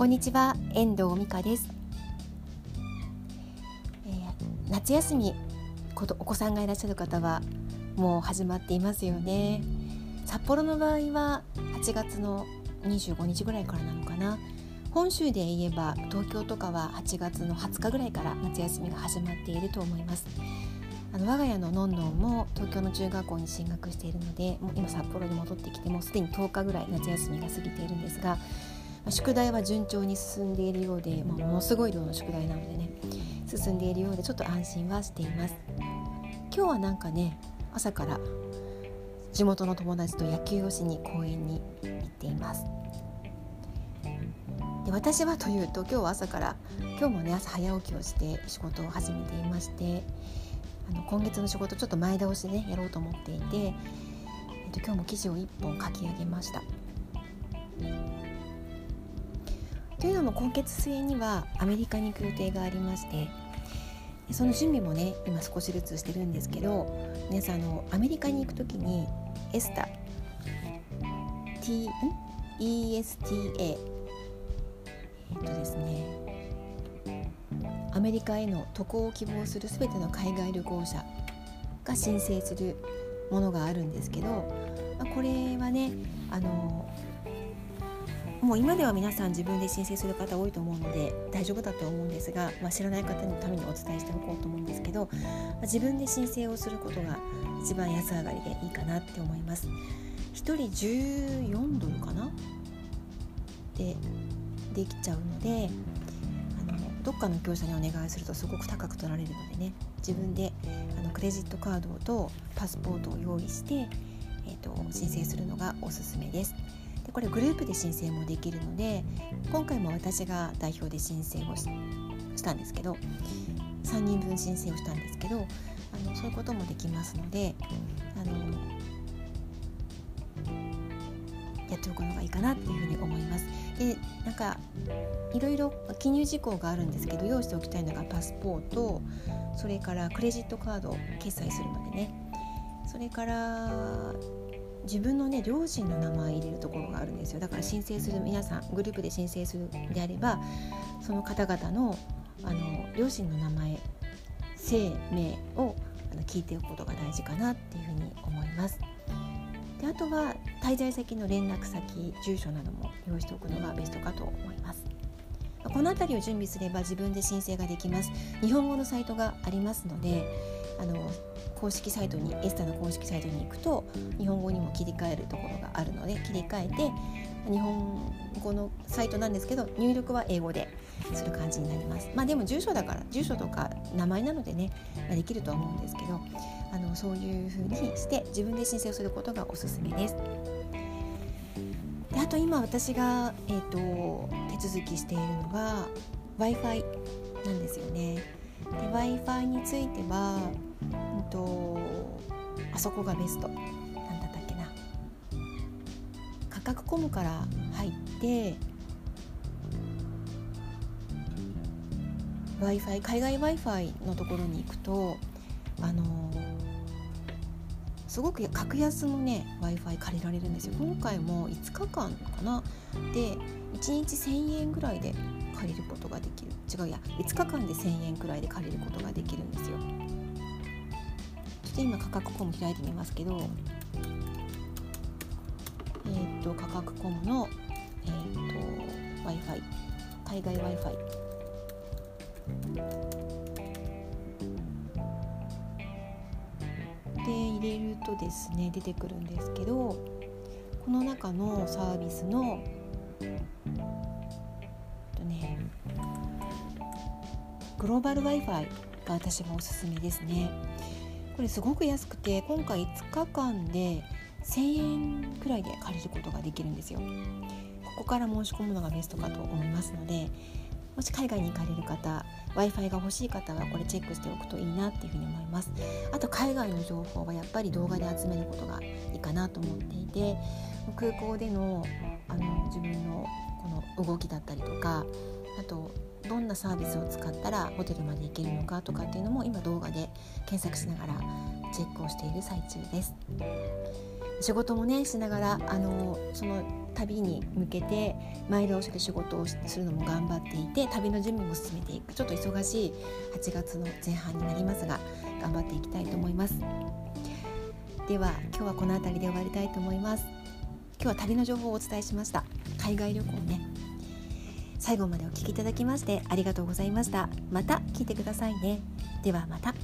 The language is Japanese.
こんにちは遠藤美香です、えー、夏休みお子さんがいらっしゃる方はもう始まっていますよね。札幌の場合は8月の25日ぐらいからなのかな。本州で言えば東京とかは8月の20日ぐらいから夏休みが始まっていると思います。あの我が家ののんのんも東京の中学校に進学しているのでもう今札幌に戻ってきてもうすでに10日ぐらい夏休みが過ぎているんですが宿題は順調に進んでいるようで、まあ、ものすごい量の宿題なのでね進んでいるようでちょっと安心はしています今日はなんかね朝から地元の友達と野球をしに公園に行っていますで私はというと今日は朝から今日もね朝早起きをして仕事を始めていましてあの今月の仕事ちょっと前倒しでねやろうと思っていて、えっと、今日も記事を1本書き上げました。というのも今月末にはアメリカに行く予定がありましてその準備もね今少しずつしてるんですけど皆さんあのアメリカに行く時にエスタ T ん？ESTA えっとですねアメリカへの渡航を希望する全ての海外旅行者が申請するものがあるんですけど、まあ、これはねあのもう今では皆さん自分で申請する方多いと思うので大丈夫だと思うんですが、まあ、知らない方のためにお伝えしておこうと思うんですけど、まあ、自分で申請をすることが一番安上がりでいいかなって思います。1人14ドルかな？でできちゃうのであのどっかの業者にお願いするとすごく高く取られるのでね自分であのクレジットカードとパスポートを用意して、えーと、申請するのがおすすめです。でこれグループで申請もできるので今回も私が代表で申請をしたんですけど3人分申請をしたんですけどあのそういうこともできますのであのやっておくのがいいかなっていうふうに思います。でなんかいろいろ記入事項があるんですけど用意しておきたいのがパスポートそれからクレジットカードを決済するのでねそれから自分のね両親の名前入れるところがあるんですよ。だから申請する皆さんグループで申請するであればその方々のあの両親の名前姓名をあの聞いておくことが大事かなっていうふうに思います。であとは滞在先の連絡先住所なども用意しておくのがベストかと思います。この辺りを準備すれば自分で申請ができます。日本語のサイトがありますのであの公式サイトにエスタの公式サイトに行くと日本語にも切り替えるところがあるので切り替えて日本語のサイトなんですけど入力は英語でする感じになりますまあでも住所だから住所とか名前なのでね、まあ、できるとは思うんですけどあのそういうふうにして自分で申請をすることがおすすめです。であと今私が、えーと、手続きしているのが w i f i なんですよね。で w i f i については、うんと、あそこがベスト。なんだったっけな。価格コムから入って w i f i 海外 w i f i のところに行くとあのすごく格安のね w i f i 借りられるんですよ。今回も5日間かな。で1日1000円ぐらいで借りることができる。違うや5日間で1000円くらいで借りることができるんですよ。ちょっと今価格コム開いてみますけどえっ、ー、と価格コムのえっ、ー、と w i f i 海外 w i f i で入れるとですね出てくるんですけどこの中のサービスのグローバル Wi-Fi が私もおすすめですね。これすごく安くて今回5日間で1000円くらいで借りることができるんですよ。ここから申し込むのがベストかと思いますのでもし海外に行かれる方 w i f i が欲しい方はこれチェックしておくといいなっていうふうに思います。あと海外の情報はやっぱり動画で集めることがいいかなと思っていて空港でのあの自分のこの動きだったりとかあとどんなサービスを使ったらホテルまで行けるのかとかっていうのも今動画で検索しながらチェックをしている最中です。仕事もねしながらあのその旅に向けて前倒しで仕事をするのも頑張っていて旅の準備も進めていく。ちょっと忙しい8月の前半になりますが頑張っていきたいと思います。では今日はこの辺りで終わりたいと思います。今日は旅の情報をお伝えしました。海外旅行ね。最後までお聴きいただきましてありがとうございました。また聞いてくださいね。ではまた。